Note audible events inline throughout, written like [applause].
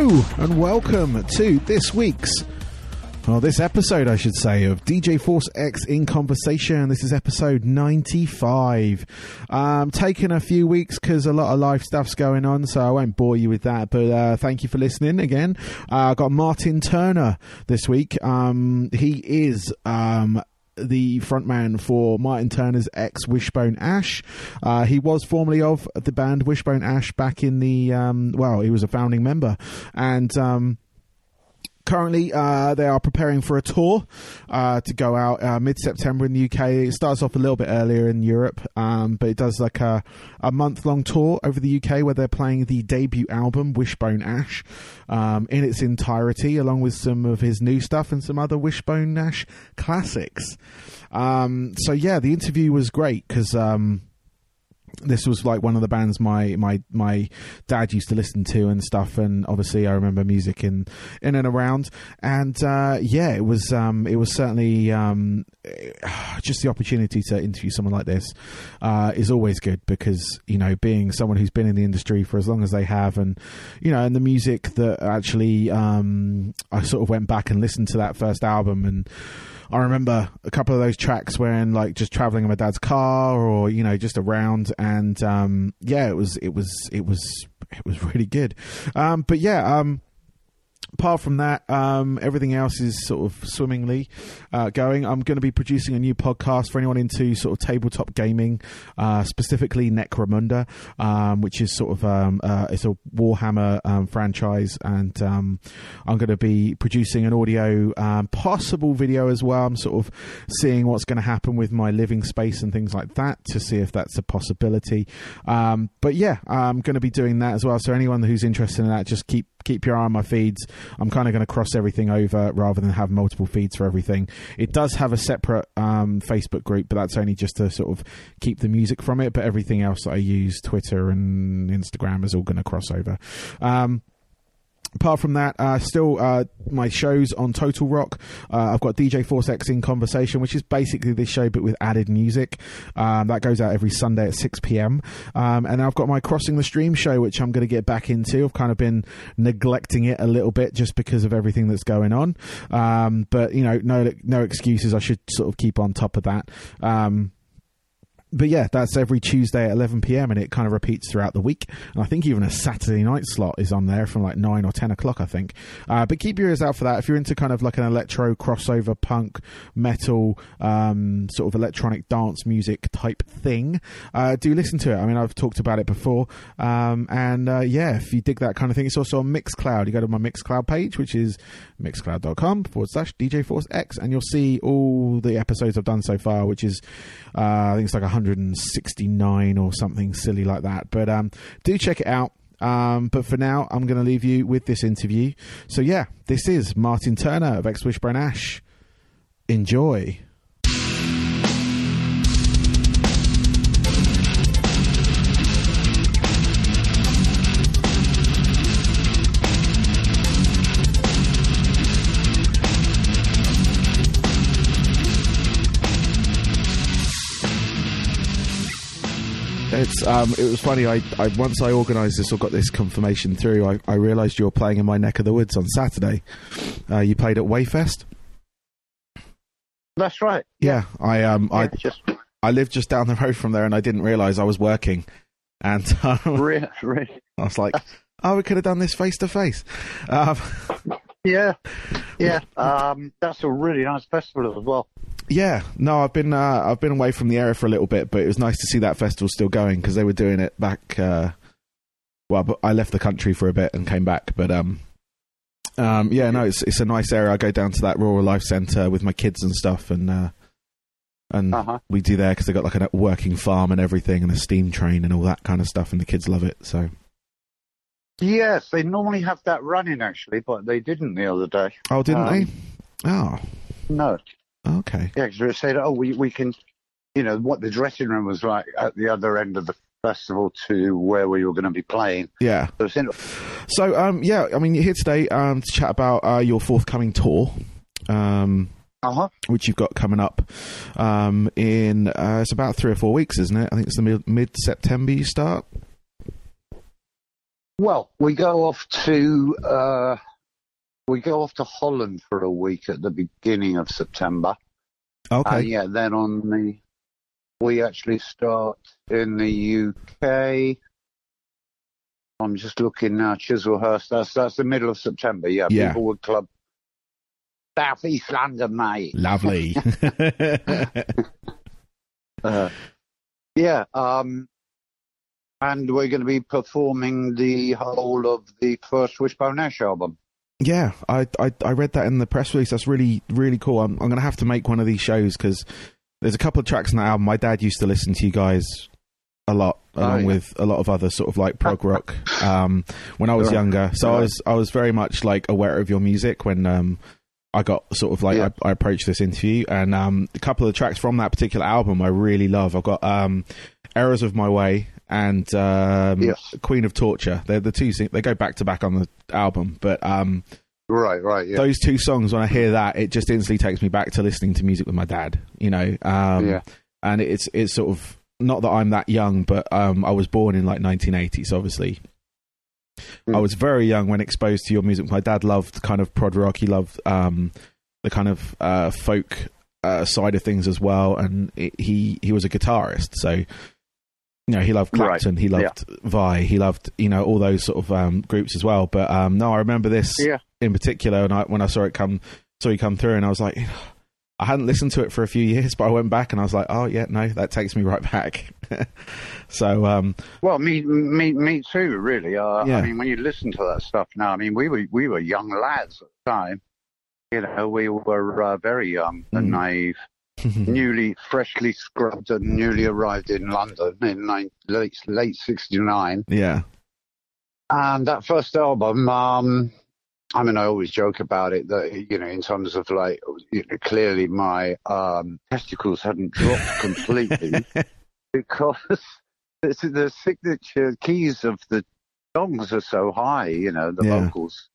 Hello and welcome to this week's, well, this episode, I should say, of DJ Force X in Conversation. This is episode 95. Um, taking a few weeks because a lot of live stuff's going on, so I won't bore you with that. But uh, thank you for listening again. Uh, I got Martin Turner this week. Um, he is um, the frontman for Martin Turner's ex Wishbone Ash. Uh, he was formerly of the band Wishbone Ash back in the um, well, he was a founding member, and um, currently uh, they are preparing for a tour uh, to go out uh, mid-september in the uk it starts off a little bit earlier in europe um, but it does like a, a month-long tour over the uk where they're playing the debut album wishbone ash um, in its entirety along with some of his new stuff and some other wishbone ash classics. Um, so yeah the interview was great because um, this was like one of the bands my my my dad used to listen to and stuff and obviously I remember music in in and around. And uh, yeah it was um, it was certainly um, [sighs] just the opportunity to interview someone like this uh, is always good because you know being someone who's been in the industry for as long as they have and you know and the music that actually um, I sort of went back and listened to that first album and I remember a couple of those tracks when like just traveling in my dad's car or you know just around and um, yeah it was it was it was it was really good. Um, but yeah um, apart from that, um, everything else is sort of swimmingly uh, going. I'm going to be producing a new podcast for anyone into sort of tabletop gaming, uh, specifically Necromunda, um, which is sort of um, uh, it's a Warhammer um, franchise, and um, I'm going to be producing an audio, um, possible video as well. I'm sort of seeing what's going to happen with my living space and things like that to see if that's a possibility. but yeah, I'm going to be doing that as well. So anyone who's interested in that, just keep keep your eye on my feeds. I'm kind of going to cross everything over rather than have multiple feeds for everything. It does have a separate um, Facebook group, but that's only just to sort of keep the music from it. But everything else that I use, Twitter and Instagram, is all going to cross over. Um, apart from that, uh, still uh, my shows on Total Rock. Uh, I've got DJ Force X in Conversation, which is basically this show but with added music. Um, that goes out every Sunday at 6 p.m. Um, and I've got my Crossing the Stream show, which I'm going to get back into. I've kind of been neglecting it a little bit just because of everything that's going on. Um, but, you know, no, no excuses. I should sort of keep on top of that. Um, but yeah, that's every Tuesday at 11 p.m. and it kind of repeats throughout the week. And I think even a Saturday night slot is on there from like 9 or 10 o'clock, I think. Uh, but keep your ears out for that. If you're into kind of like an electro crossover punk metal um, sort of electronic dance music type thing, uh, do listen to it. I mean, I've talked about it before. Um, and uh, yeah, if you dig that kind of thing, it's also on Mixcloud. You go to my Mixcloud page, which is mixcloud.com forward slash DJ Force X, and you'll see all the episodes I've done so far, which is, uh, I think it's like 100 169 or something silly like that. But um, do check it out. Um, but for now, I'm going to leave you with this interview. So, yeah, this is Martin Turner of Ex Wishbone Ash. Enjoy. It's um, it was funny. I, I once I organised this or got this confirmation through. I, I realised you were playing in my neck of the woods on Saturday. Uh, you played at Weyfest. That's right. Yeah, I um, Yeah, I just I lived just down the road from there, and I didn't realise I was working. And um, [laughs] really, really. I was like, "Oh, we could have done this face to face." [laughs] Yeah, yeah. Um, that's a really nice festival as well. Yeah, no, I've been uh, I've been away from the area for a little bit, but it was nice to see that festival still going because they were doing it back. Uh, well, but I left the country for a bit and came back, but um, um, yeah, no, it's it's a nice area. I go down to that rural life centre with my kids and stuff, and uh, and Uh-huh. we do there because they got like a working farm and everything, and a steam train and all that kind of stuff, and the kids love it. So Yes, they normally have that running actually, but they didn't the other day. oh, didn't Um, they? Oh, No, okay. yeah, because they said, oh, we we can, you know, what the dressing room was like at the other end of the festival to where we were going to be playing. Yeah. So So, um, yeah, I mean, you're here today um, to chat about uh, your forthcoming tour, um, uh-huh. which you've got coming up um, in uh, it's about three or four weeks, isn't it? I think it's the mid September you start. Well, we go off to uh, we go off to Holland for a week at the beginning of September. Okay. And yeah, then on the we actually start in the UK. I'm just looking now, Chislehurst. That's that's the middle of September. Yeah, Yeah. Beaverwood Club, South East London, mate. Lovely. [laughs] Uh, yeah, um, and we're going to be performing the whole of the first Wishbone Ash album. yeah, I, I I read that in the press release. That's really really cool. I'm I'm gonna have to make one of these shows because there's a couple of tracks in that album. My dad used to listen to you guys a lot, Oh, along yeah. with a lot of other sort of like prog rock. [laughs] Um, when I was Right. younger, so I was I was very much like aware of your music when um I got sort of like Yeah. I, I approached this interview, and um a couple of tracks from that particular album I really love. I've got um Errors of My Way and um Yes. Queen of Torture. They're the two. They go back to back on the album, but um Right, right, yeah. those two songs when I hear that it just instantly takes me back to listening to music with my dad. You know, um, Yeah. and it's it's sort of not that I'm that young, but um, I was born in like 1980s, obviously. Mm. I was very young when exposed to your music. My dad loved kind of prog rock. He loved um, the kind of uh, folk uh, side of things as well, and it, he he was a guitarist. So, you know, he loved Right. Clapton, he loved Vi, he loved you know all those sort of um, groups as well. But um, no, I remember this Yeah. in particular, and I, when I saw it come saw you come through, and I was like. I hadn't listened to it for a few years, but I went back and I was like, "Oh yeah, no, that takes me right back." [laughs] so, um, Well, me, me, me too. Really. Uh, Yeah. I mean, when you listen to that stuff now, I mean, we were we were young lads at the time. You know, we were uh, very young and Mm. naive, newly, freshly scrubbed, and newly arrived in London in nine, late late '69. yeah, And that first album, um, I mean, I always joke about it that you know, in terms of like, you know, clearly my um, testicles hadn't dropped [laughs] completely [laughs] because the, the signature keys of the songs are so high, you know, the Yeah. vocals,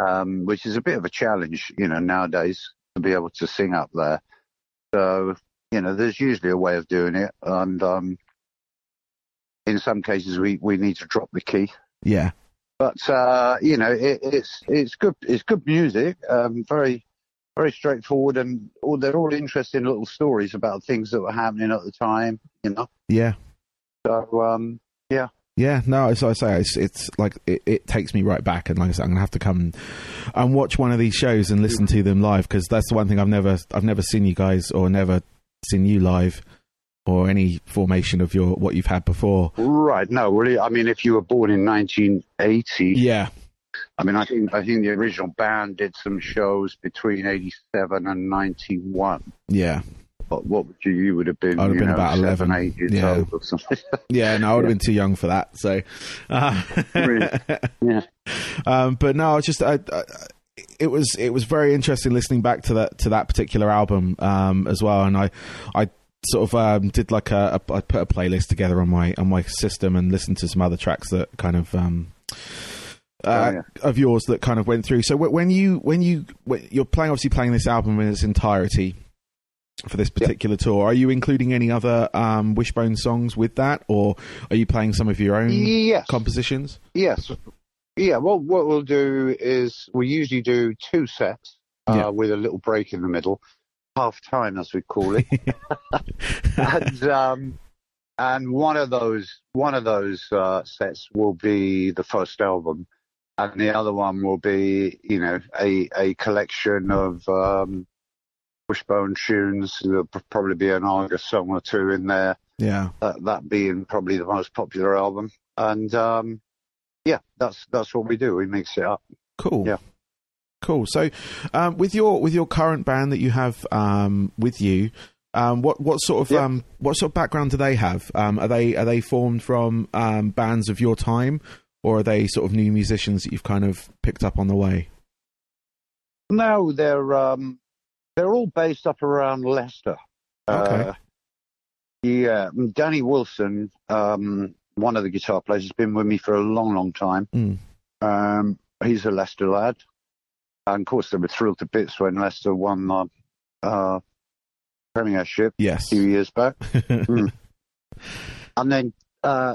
um, which is a bit of a challenge, you know, nowadays to be able to sing up there. So, you know, there's usually a way of doing it, and um, in some cases we we need to drop the key. yeah, But uh, you know, it, it's it's good. It's good music. Um, very very straightforward, and all, they're all interesting little stories about things that were happening at the time. You know, yeah. so um, Yeah, no, as I say, it's, it's like it, it takes me right back, and like I said, I'm gonna have to come and watch one of these shows and listen to them live because that's the one thing I've never, I've never seen you guys or never seen you live or any formation of your what you've had before. right. No, really. I mean, if you were born in 1980, Yeah, I mean, I think I think the original band did some shows between 87 and 91. yeah, But what would you? You would have been. I would have been know, about 11, seven, eight years yeah. old or something. [laughs] yeah. No, I would have been too young for that. So, uh, Really? [laughs] yeah. um, but no, it's just I, I, it was it was very interesting listening back to that to that particular album um, as well, and I I sort of um, did like a, a I put a playlist together on my on my system and listened to some other tracks that kind of. Um, uh, Oh, yeah. Of yours that kind of went through. So when you when you when you're playing, obviously playing this album in its entirety for this particular tour, are you including any other um, Wishbone songs with that, or are you playing some of your own Yes. compositions? Yes. Yeah, well, what we'll do is we usually do two sets uh, Yeah. with a little break in the middle, half time as we call it, [laughs] and um, and one of those one of those uh, sets will be the first album, and the other one will be you know a a collection of um, Wishbone tunes. There'll probably be an Argus song or two in there Yeah. that, that being probably the most popular album. And um, yeah, that's that's what we do. We mix it up. Cool. Yeah. Cool. So, um, with your with your current band that you have um, with you, um, what what sort of Yeah. um, what sort of background do they have? Um, are they are they formed from um, bands of your time, or are they sort of new musicians that you've kind of picked up on the way? No, they're um, they're all based up around Leicester. Okay. Uh, yeah, Danny Willson, um, one of the guitar players, has been with me for a long, long time. Mm. Um, he's a Leicester lad, and of course they were thrilled to bits when Leicester won the uh, Premiership Yes. a few years back. [laughs] and then uh,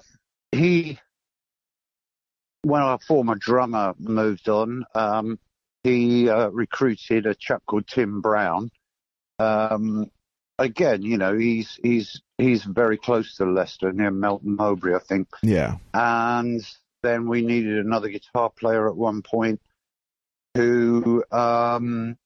he when our former drummer moved on, um, he uh, recruited a chap called Tim Brown. Um, again, you know, he's he's he's very close to Leicester near Melton Mowbray, I think. Yeah. And then we needed another guitar player at one point who um,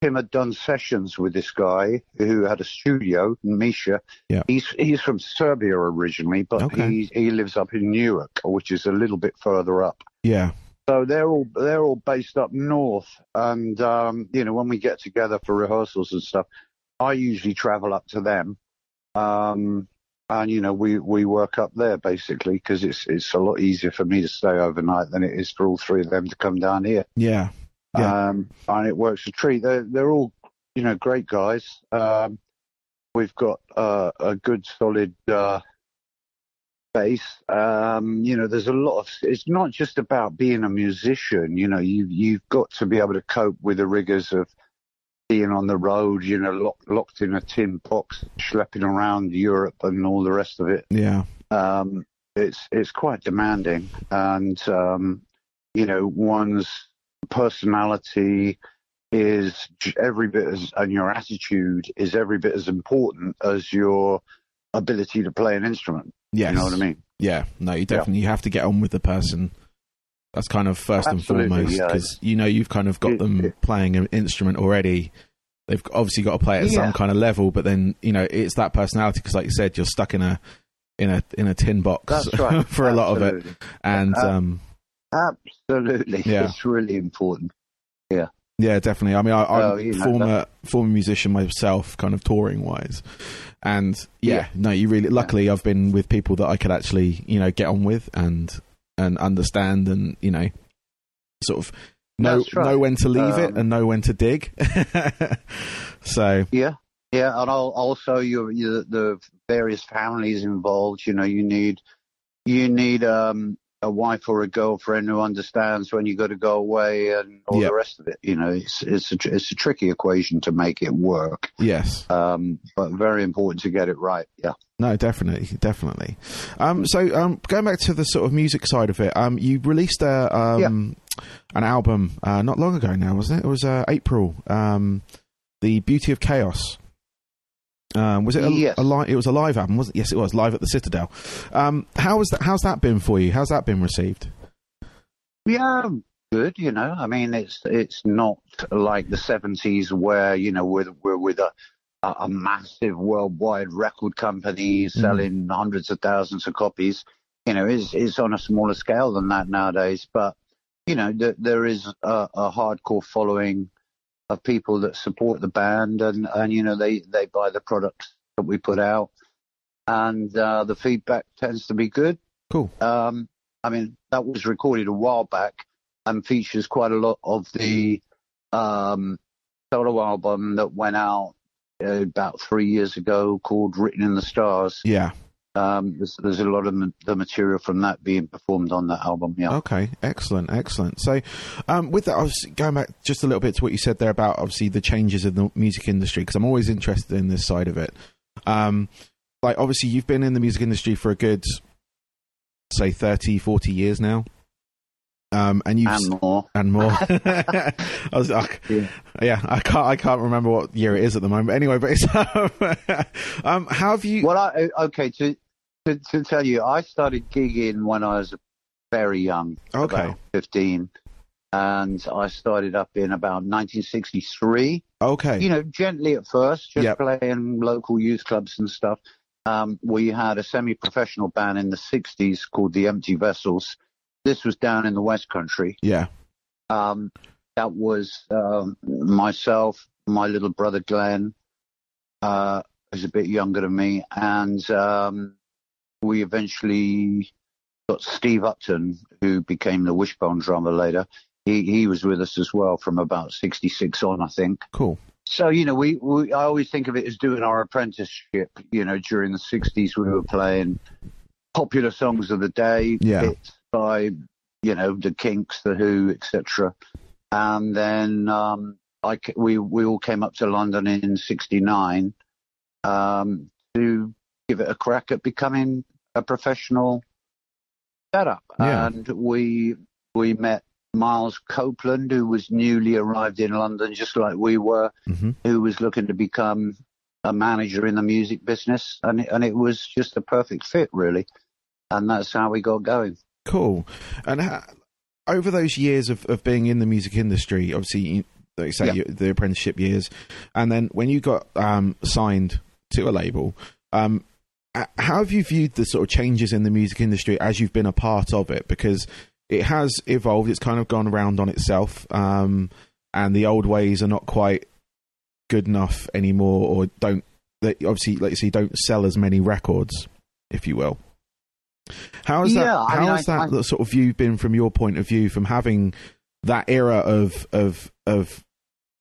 Tim had done sessions with this guy who had a studio, Misha. Yeah. He's he's from Serbia originally, but Okay. he he lives up in Newark, which is a little bit further up. Yeah. So they're all they're all based up north, and um, you know when we get together for rehearsals and stuff, I usually travel up to them, um, and you know we we work up there basically because it's it's a lot easier for me to stay overnight than it is for all three of them to come down here. Yeah. Yeah. Um, and it works a treat. They're they're all you know great guys. Um, we've got uh, a good solid uh, base. Um, you know, there's a lot of. It's not just about being a musician. You know, you you've got to be able to cope with the rigors of being on the road. You know, locked locked in a tin box, schlepping around Europe and all the rest of it Yeah. um, it's it's quite demanding, and um, you know one's personality is every bit as and your attitude is every bit as important as your ability to play an instrument. Yes. You know what I mean? Yeah, no, you definitely you have to get on with the person. That's kind of first Absolutely, and foremost yeah. because you know you've kind of got them playing an instrument already. They've obviously got to play at some kind of level, but then you know it's that personality because, like you said, you're stuck in a in a in a tin box [laughs] right. for a lot of it, and Uh, um, Absolutely, Yeah. it's really important. yeah, yeah, definitely. I mean, I, I'm Oh, former former musician myself, kind of touring wise, and yeah, Yeah. no, you really. Luckily, I've been with people that I could actually you know get on with and and understand and you know sort of know right. know when to leave it Um, and know when to dig. [laughs] so Yeah, yeah, and al- also your, your the various families involved. You know, you need you need um, a wife or a girlfriend who understands when you got to go away and all Yeah. the rest of it. You know, it's it's a it's a tricky equation to make it work, yes, um, but very important to get it right. Yeah. no, definitely, definitely. Um, so um, going back to the sort of music side of it, um, you released a um, an album uh, not long ago now, wasn't it? It was uh, April. Um, the Beauty of Chaos. Um, was it a, Yes. a li- It was a live album, wasn't it? Yes, it was live at the Citadel. Um, how was that? How's that been for you? How's that been received? Yeah, good. You know, I mean, it's it's not like the seventies where you know we're we're with a a, massive worldwide record company selling hundreds of thousands of copies. You know, it's it's on a smaller scale than that nowadays. But you know, th- there is a, a hardcore following of people that support the band, and and you know they they buy the products that we put out, and uh, the feedback tends to be good. Cool. Um, I mean, that was recorded a while back and features quite a lot of the um, solo album that went out uh, about three years ago called Written in the Stars. Yeah. Um, there's, there's a lot of ma- the material from that being performed on that album. Yeah. Okay, excellent, excellent. So, um, with that, I was going back just a little bit to what you said there about obviously the changes in the music industry because I'm always interested in this side of it. Um, like obviously you've been in the music industry for a good, say 30, 40 years now. Um, and you've And more. and more. [laughs] [laughs] I was like, Yeah. yeah, I can't, I can't remember what year it is at the moment. Anyway, but it's, [laughs] um, how have you? Well, I, okay, to, to to tell you, I started gigging when I was very young, Okay. about 15, and I started up in about 1963. Okay, you know, gently at first, just Yep. playing local youth clubs and stuff. Um, we had a semi-professional band in the 60s called the Empty Vessels. This was down in the West Country. yeah, Um, that was um, myself, my little brother Glenn, uh, who's a bit younger than me, and um, we eventually got Steve Upton, who became the Wishbone drummer later. He he was with us as well from about '66 on, I think. cool. So you know, we, we I always think of it as doing our apprenticeship. You know, during the '60s, we were playing popular songs of the day, Yeah. hits by you know the Kinks, the Who, etc. And then um, I we we all came up to London in '69 um, to give it a crack at becoming a professional setup. Yeah. And we we met Miles Copeland, who was newly arrived in London, just like we were, hmm who was looking to become a manager in the music business, and it, and it was just a perfect fit, really. And that's how we got going. Cool. And ha- over those years of, of being in the music industry, obviously, you, like you say, Yeah. you, the apprenticeship years, and then when you got um, signed to a label, um, how have you viewed the sort of changes in the music industry as you've been a part of it? Because it has evolved, it's kind of gone around on itself, um, and the old ways are not quite good enough anymore, or don't, they obviously, like you say, don't sell as many records, if you will. How has Yeah, that? I How mean, has I- that I- sort of view been from your point of view, from having that era of of of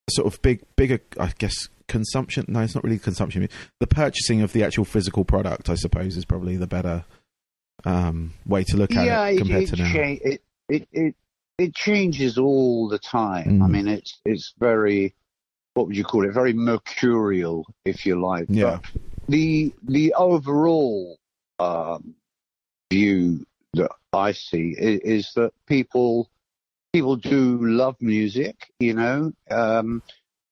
sort of big bigger, I guess, consumption? No, it's not really consumption. The purchasing of the actual physical product, I suppose, is probably the better um, way to look at yeah, it compared it, to now. cha- it, it it it changes all the time. I Mm. mean, it's it's very what would you call it? Very mercurial, if you like. Yeah. But the the overall um, view that I see is, is that people people do love music. You know, um,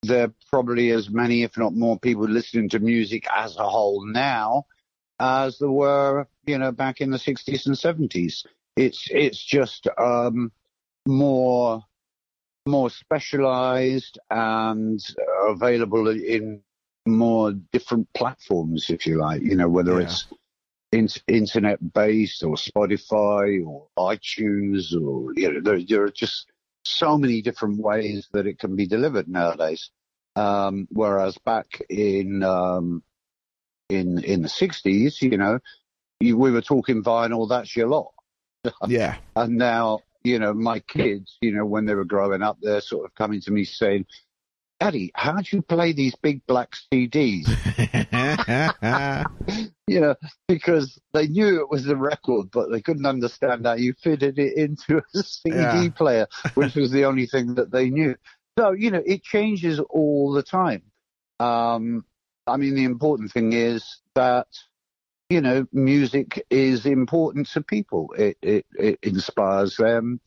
there are probably as many, if not more, people listening to music as a whole now as there were, you know, back in the 60s and 70s. It's it's just um, more more specialized and available in more different platforms, if you like. You know, whether Yeah. it's in, internet based or Spotify or iTunes or you know, there, there are just so many different ways that it can be delivered nowadays. Um, whereas back in um, in in the sixties, you know, you, we were talking vinyl. That's your lot. [laughs] Yeah, And now, you know, my kids, you know, when they were growing up, they're sort of coming to me saying, "Daddy, how do you play these big black CDs?" [laughs] you know, because they knew it was a record, but they couldn't understand how you fitted it into a CD Yeah. player, which was the only thing that they knew. So, you know, it changes all the time. Um, I mean, the important thing is that, you know, music is important to people. It, it, it inspires them.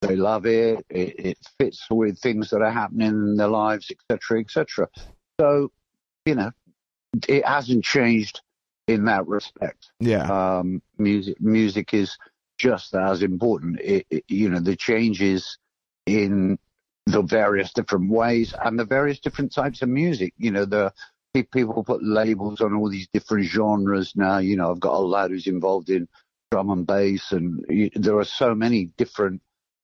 They love it. it. It fits with things that are happening in their lives, etc., etc. So, you know, it hasn't changed in that respect. yeah, Um, music, music is just as important. It, it, you know, the changes in the various different ways and the various different types of music. You know, the people put labels on all these different genres now. You know, I've got a lad who's involved in drum and bass, and y there are so many different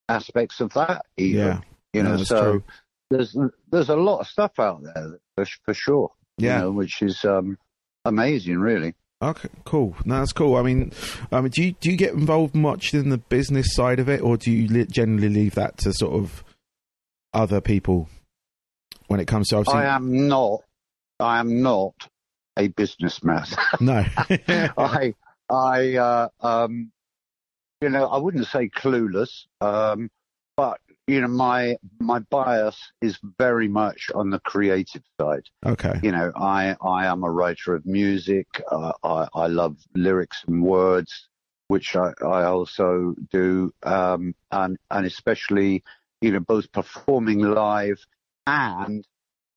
aspects of that. Even, yeah, you know, that's so true. there's there's a lot of stuff out there for, for sure. Yeah. you know, which is um, amazing, really. Okay, cool. No, that's cool. I mean, um, do you do you get involved much in the business side of it, or do you generally leave that to sort of other people when it comes to obviously? I am not. I am not a businessman. No. [laughs] I, I, uh, um, you know, I wouldn't say clueless, um, but you know, my my bias is very much on the creative side. okay. You know, I I am a writer of music. Uh, I I love lyrics and words, which I I also do, um, and and especially you know both performing live and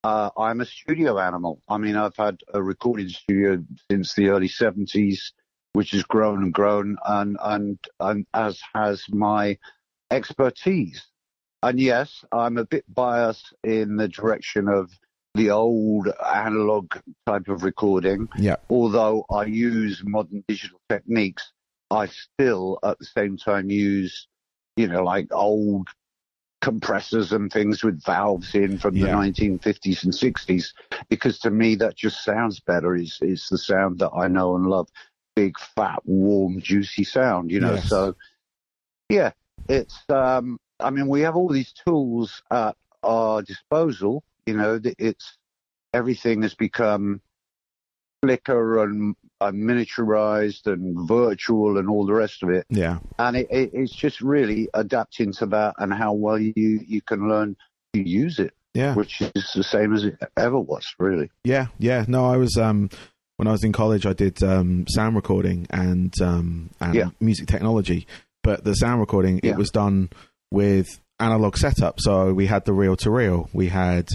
uh, I'm a studio animal. I mean, I've had a recording studio since the early 70s, which has grown and grown, and and, and as has my expertise. And yes, I'm a bit biased in the direction of the old analog type of recording. Yeah. Although I use modern digital techniques, I still at the same time use, you know, like old compressors and things with valves in from the 1950s and 60s because to me that just sounds better is is the sound that I know and love big fat warm juicy sound you know Yes. so yeah it's um I mean we have all these tools at our disposal you know it's everything has become slicker and, and miniaturized and virtual and all the rest of it Yeah. and it, it, it's just really adapting to that and how well you you can learn to use it, Yeah. which is the same as it ever was, really. Yeah, yeah. No, I was um when I was in college, I did um sound recording and um and Yeah. music technology. but the sound recording Yeah. it was done with analog setup. So we had the reel to reel. We had.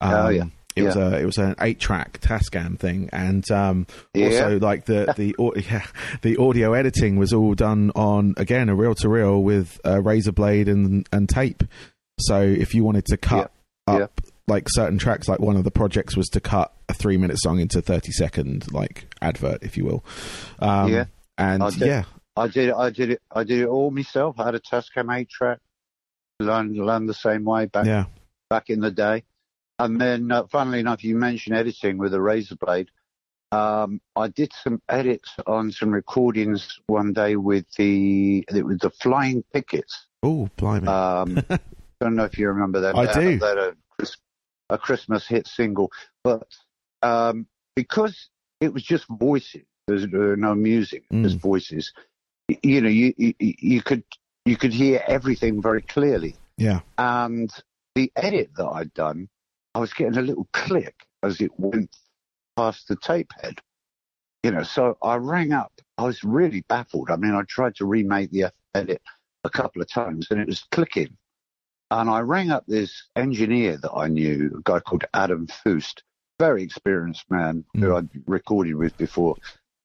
Um, Oh, yeah. It was a it was an eight track Tascam thing, and um, Yeah. also like the the [laughs] yeah, the audio editing was all done on again a reel to reel with a razor blade and and tape. So if you wanted to cut Yeah. up like certain tracks, like one of the projects was to cut a three minute song into thirty second like advert, if you will. Um, Yeah. and I did- yeah, I did I did it I did it all myself. I had a Tascam eight track. Learned learned the same way back yeah, back in the day. And then, uh, funnily enough, you mentioned editing with a razor blade. Um, I did some edits on some recordings one day with the it was the Flying Pickets. oh blimey, Um, I [laughs] don't know if you remember that. I do. had a, Chris- a Christmas hit single, but um, because it was just voices, there's no music, Mm. just voices. You know, you, you you could you could hear everything very clearly yeah, and the edit that I'd done, I was getting a little click as it went past the tape head. You know, so I rang up. I was really baffled. I mean, I tried to remake the edit a couple of times and it was clicking. And I rang up this engineer that I knew, a guy called Adam Foost, very experienced man who I'd recorded with before.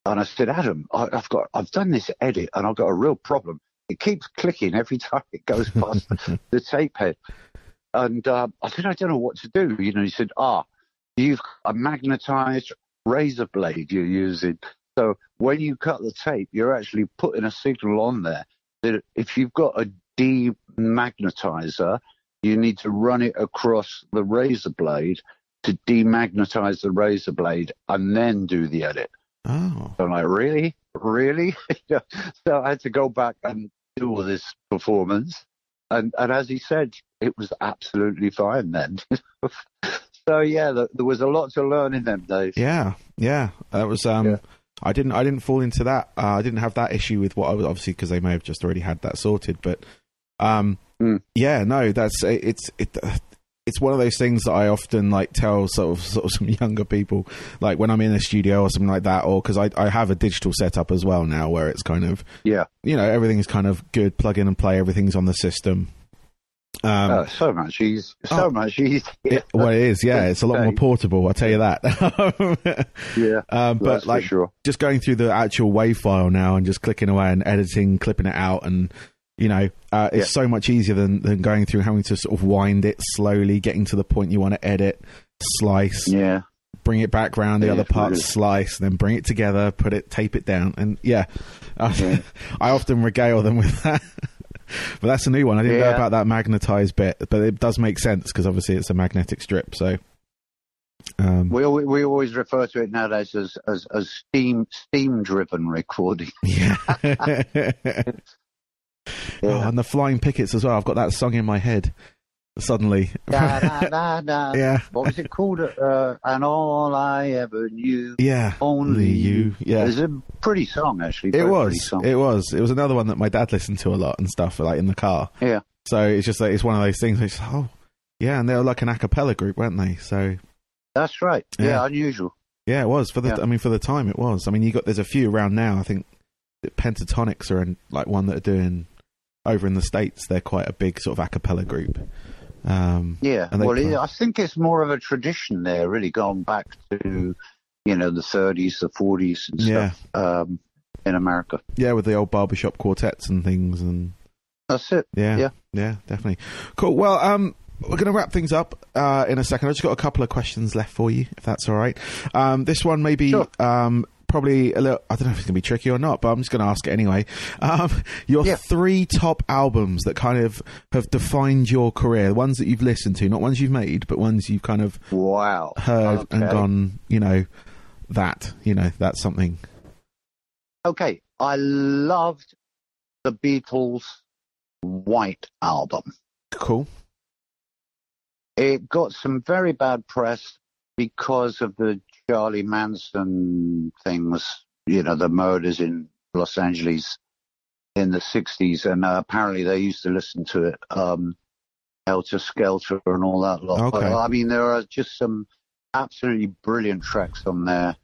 And I said, Adam, I, I've got, I've done this edit and I've got a real problem. It keeps clicking every [laughs] time it goes past [laughs] the tape head. And uh, I said, I don't know what to do. You know, he said, ah, you've got a magnetized razor blade you're using. So when you cut the tape, you're actually putting a signal on there that if you've got a demagnetizer, you need to run it across the razor blade to demagnetize the razor blade and then do the edit. oh, So I'm like, really? Really? [laughs] so I had to go back and do all this performance. And, and as he said, it was absolutely fine then. [laughs] so yeah, th- there was a lot to learn in them days. yeah, yeah. That was um. Yeah. I didn't. I didn't fall into that. Uh, I didn't have that issue with what I was obviously because they may have just already had that sorted. But um, Mm. yeah, no, that's it's it. It's one of those things that I often like tell sort of sort of some [laughs] younger people, like when I'm in a studio or something like that, or because I I have a digital setup as well now where it's kind of Yeah. you know everything's kind of good, plug in and play, everything's on the system. Um, Uh, so much easy. So Oh. much easy. it, well, it is, yeah. It's a lot more portable. I'll tell you that. [laughs] Yeah. um, but like, for sure. just going through the actual WAV file now and just clicking away and editing, clipping it out, and you know, uh, it's so much easier than than going through having to sort of wind it slowly, getting to the point you want to edit, slice, Yeah. bring it back round the Yeah, other it's part, really- slice, then bring it together, put it, tape it down, and yeah, I, Yeah. [laughs] I often regale them with that. [laughs] but that's a new one. I didn't know about that magnetized bit, but it does make sense because obviously it's a magnetic strip. So, um, We, al- we always refer to it nowadays as, as, as steam steam driven recording. yeah. [laughs] Oh, and the flying pickets as well. I've got that song in my head suddenly. Da, da, [laughs] da, yeah, What was it called? Uh, and all I ever knew, yeah. only you. Yeah. It's a pretty song, actually. It was. It was. It was another one that my dad listened to a lot and stuff, like in the car. Yeah. So it's just like it's one of those things. It's oh, yeah, and they were like an a cappella group, weren't they? So That's right. Yeah. Yeah, unusual. yeah, it was for the. Yeah. I mean, for the time, it was. I mean, you got there's a few around now. I think Pentatonix are in, like one that are doing over in the states. They're quite a big sort of a cappella group. Um, Yeah. Well, play- I think it's more of a tradition there, really, going back to, you know, the 30s, the 40s and Yeah. stuff um, in America. yeah, with the old barbershop quartets and things, and That's it. Yeah, yeah, Yeah. definitely. Cool. Well, um, we're going to wrap things up uh, in a second. I've just got a couple of questions left for you, if that's all right. Um, this one may be Sure. um, probably a little. I don't know if it's going to be tricky or not, but I'm just going to ask it anyway. Um, your Yeah. three top albums that kind of have defined your career, the ones that you've listened to, not ones you've made, but ones you've kind of Wow. heard and gone. You know, that you know that's something. Okay. I loved the Beatles' White album. Cool. It got some very bad press because of the Charlie Manson things, you know, the murders in Los Angeles in the 60s. And uh, apparently they used to listen to it, um, Helter Skelter and all that lot. But, Okay. I mean, there are just some absolutely brilliant tracks on there.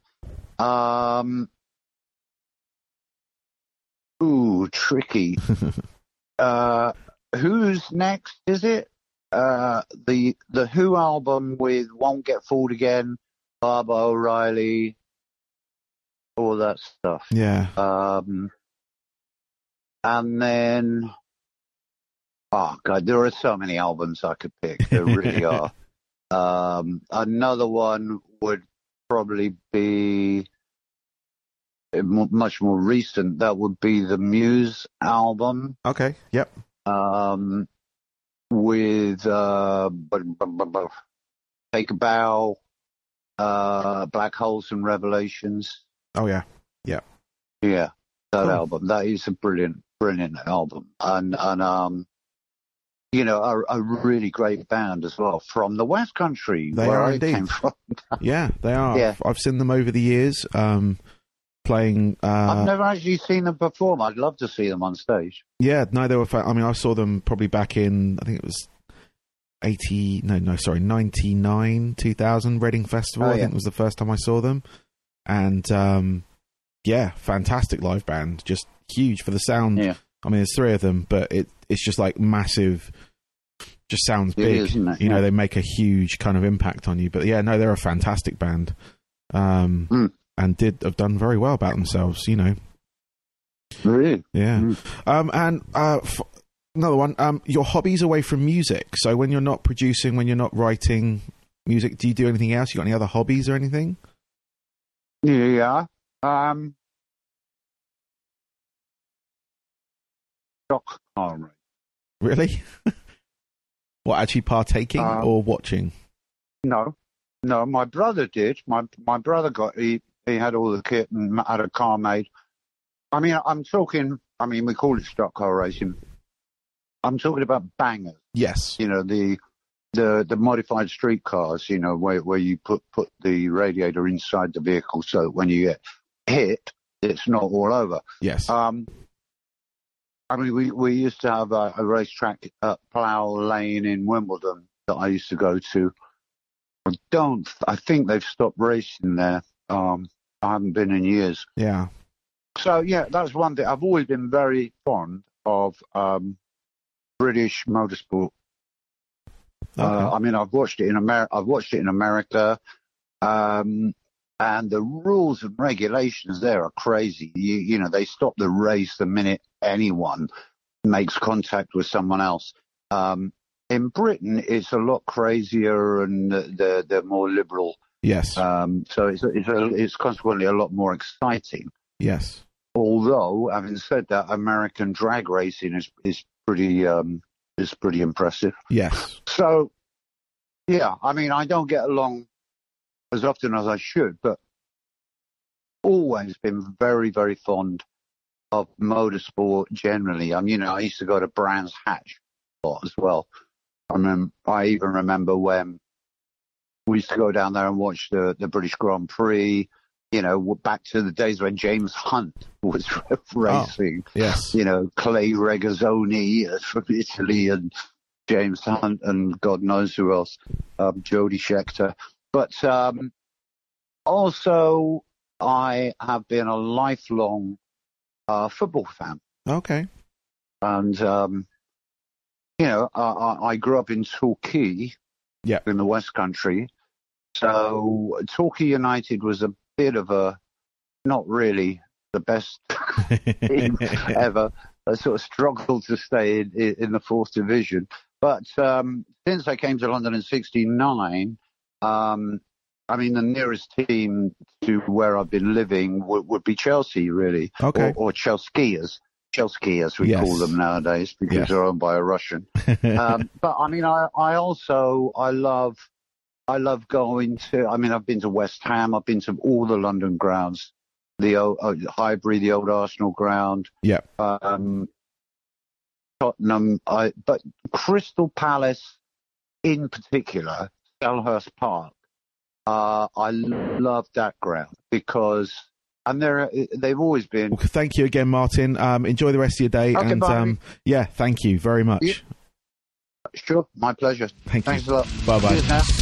Um, Ooh, tricky. [laughs] uh, who's next? Is it uh, the the Who album with "Won't Get Fooled Again," Baba O'Riley, all that stuff. Yeah. Um, and then, oh god, there are so many albums I could pick. There really [laughs] are. Um, another one would probably be much more recent. That would be the Muse album. Okay. Yep. Um, with uh, Take a Bow, uh, Black Holes and Revelations. Oh yeah. Yeah. Yeah. That Cool. album. That is a brilliant, brilliant album. And, and, um, you know, a, a really great band as well from the West Country They where are I indeed. came from. [laughs] Yeah, they are. Yeah. I've, I've seen them over the years. Um, playing. I've Uh, never actually seen them perform. I'd love to see them on stage. yeah, no, they were. Fa- I mean, I saw them probably back in. I think it was eighty. No, no, sorry, ninety nine, two thousand Reading Festival. Oh, I yeah. think was the first time I saw them, and um, yeah, fantastic live band. Just huge for the sound. Yeah. I mean, there's three of them, but it it's just like massive. Just sounds It big. is? You know, Yeah. they make a huge kind of impact on you. But yeah, no, they're a fantastic band, um, Mm. and did have done very well about themselves. You know, Really? yeah. Mm. Um, and uh, f- another one, um, your hobbies away from music. So when you're not producing, when you're not writing music, do you do anything else? You got any other hobbies or anything? Yeah. Um, stock car race. Really? [laughs] what actually partaking Um, or watching? No, no. My brother did. My my brother got he he had all the kit and had a car made. I mean, I'm talking. I mean, we call it stock car racing. I'm talking about bangers. Yes. You know the the the modified street cars. You know where where you put put the radiator inside the vehicle so that when you get hit, it's not all over. Yes. Um, I mean, we, we used to have a, a racetrack at Plough Lane in Wimbledon that I used to go to. I don't, I think they've stopped racing there. Um, I haven't been in years. yeah. So, yeah, that's one thing. I've always been very fond of um, British motorsport. Uh, I mean, I've watched it in America. I've watched it in America, um, and the rules and regulations there are crazy. You, you know, they stop the race the minute anyone makes contact with someone else. Um, in Britain, it's a lot crazier and they're, they're more liberal. yes. Um, so it's it's, a, it's consequently a lot more exciting. yes. Although, having said that, American drag racing is is pretty um, is pretty impressive. Yes. So, yeah, I mean, I don't get along as often as I should, but always been very, very fond of motorsport generally. I mean, you know, I used to go to Brands Hatch a lot as well. I remember, I even remember when we used to go down there and watch the, the British Grand Prix, you know, back to the days when James Hunt [laughs] was [laughs] racing Yes. you know, Clay Regazzoni uh, from Italy and James Hunt and God knows who else, um, Jody Scheckter. But um, also, I have been a lifelong uh, football fan. Okay. And, um, you know, I, I I grew up in Torquay Yeah. in the West Country. So Torquay United was a bit of a, not really the best [laughs] team ever. I sort of struggled to stay in, in, the fourth division. But um, since I came to London in '69, um, I mean, the nearest team to where I've been living would, would be Chelsea, really, Okay. or, or Chelski. Chelsea, as we Yes. call them nowadays, because Yes. they're owned by a Russian. [laughs] um, but I mean, I, I also I love I love going to. I mean, I've been to West Ham. I've been to all the London grounds, the old uh, Highbury, the old Arsenal ground. Yeah. Um, Tottenham. I but Crystal Palace, in particular, Selhurst Park. Uh, I love that ground because. And they're, they've always been Well, thank you again, Martin. Um, enjoy the rest of your day. Okay, and bye. um, yeah, thank you very much. Yeah. sure my pleasure. Thank Thanks you. a lot. Bye bye.